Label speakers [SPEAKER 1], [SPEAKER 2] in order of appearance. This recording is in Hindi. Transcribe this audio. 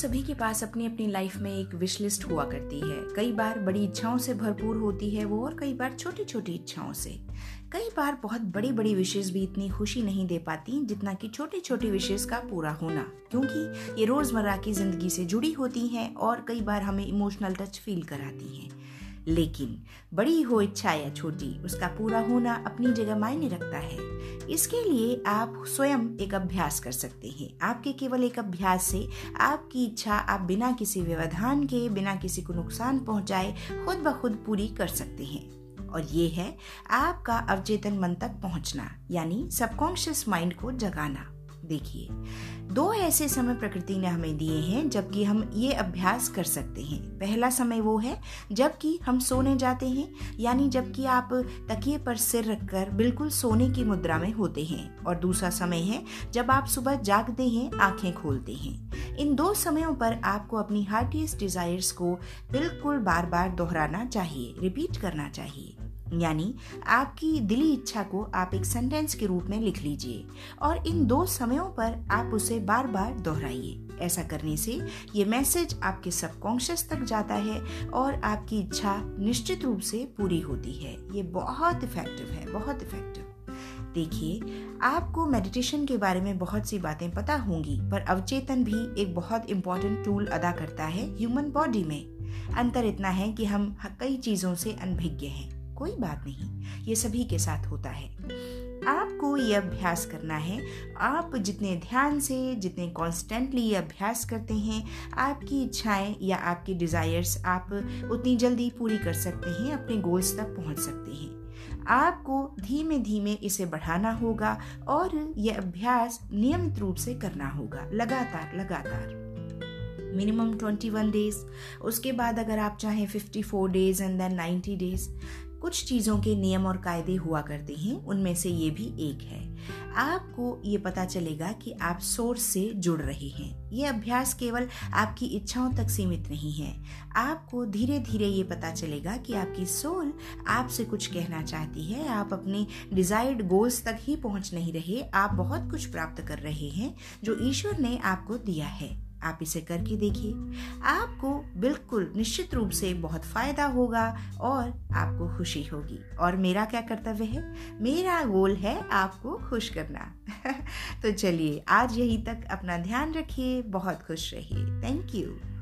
[SPEAKER 1] सभी के पास अपनी अपनी लाइफ में एक विश लिस्ट हुआ करती है। कई बार बड़ी इच्छाओं से भरपूर होती है वो और कई बार छोटी छोटी इच्छाओं से। कई बार बहुत बड़ी बड़ी विशेष भी इतनी खुशी नहीं दे पाती जितना कि छोटी छोटी विशेष का पूरा होना। क्योंकि ये रोज़मर्रा की ज़िंदगी से जुड़ी होती हैं और कई बार हमें इमोशनल टच फील कराती हैं। लेकिन बड़ी हो इच्छा या छोटी, उसका पूरा होना अपनी जगह मायने रखता है। इसके लिए आप स्वयं एक अभ्यास कर सकते हैं। आपके केवल एक अभ्यास से आपकी इच्छा आप बिना किसी व्यवधान के, बिना किसी को नुकसान पहुँचाए खुद ब खुद पूरी कर सकते हैं। और ये है आपका अवचेतन मन तक पहुँचना, यानी सबकॉन्शियस माइंड को जगाना। देखिए दो ऐसे समय प्रकृति ने हमें दिए हैं, जबकि हम ये अभ्यास कर सकते हैं। पहला समय वो है, जबकि हम सोने जाते हैं, यानी जबकि आप तकिए पर सिर रखकर बिल्कुल सोने की मुद्रा में होते हैं। और दूसरा समय है, जब आप सुबह जागते हैं, आँखें खोलते हैं। इन दो समयों पर आपको अपनी हार्टिएस्ट डिजायर्स को बिल्कुल बार बार दोहराना चाहिए रिपीट करना चाहिए। यानी आपकी दिली इच्छा को आप एक सेंटेंस के रूप में लिख लीजिए और इन दो समयों पर आप उसे बार बार दोहराइए। ऐसा करने से ये मैसेज आपके सबकॉन्शियस तक जाता है और आपकी इच्छा निश्चित रूप से पूरी होती है। ये बहुत इफ़ेक्टिव है, बहुत इफ़ेक्टिव देखिए, आपको मेडिटेशन के बारे में बहुत सी बातें पता होंगी, पर अवचेतन भी एक बहुत इंपॉर्टेंट टूल अदा करता है ह्यूमन बॉडी में। अंतर इतना है कि हम कई चीज़ों से अनभिज्ञ हैं। कोई बात नहीं, ये सभी के साथ होता है। आपको ये अभ्यास करना है। आप जितने ध्यान से, जितने कॉन्स्टेंटली ये अभ्यास करते हैं, आपकी इच्छाएँ या आपकी डिज़ायर्स आप उतनी जल्दी पूरी कर सकते हैं, अपने गोल्स तक पहुँच सकते हैं। आपको धीमे धीमे इसे बढ़ाना होगा और यह अभ्यास नियमित रूप से करना होगा, लगातार लगातार। मिनिमम ट्वेंटी वन डेज़ उसके बाद अगर आप चाहें fifty four days and then ninety days कुछ चीज़ों के नियम और कायदे हुआ करते हैं, उनमें से ये भी एक है। आपको ये पता चलेगा कि आप सोर्स से जुड़ रहे हैं। ये अभ्यास केवल आपकी इच्छाओं तक सीमित नहीं है। आपको धीरे धीरे ये पता चलेगा कि आपकी सोल आपसे कुछ कहना चाहती है। आप अपने डिजायर्ड गोल्स तक ही पहुँच नहीं रहे। आप बहुत कुछ प्राप्त कर रहे हैं, जो ईश्वर ने आपको दिया है। आप इसे करके देखिए। आपको बिल्कुल निश्चित रूप से बहुत फ़ायदा होगा और आपको खुशी होगी। और मेरा क्या कर्तव्य है? मेरा गोल है आपको खुश करना। तो चलिए, आज यहीं तक अपना ध्यान रखिए, बहुत खुश रहिए। Thank you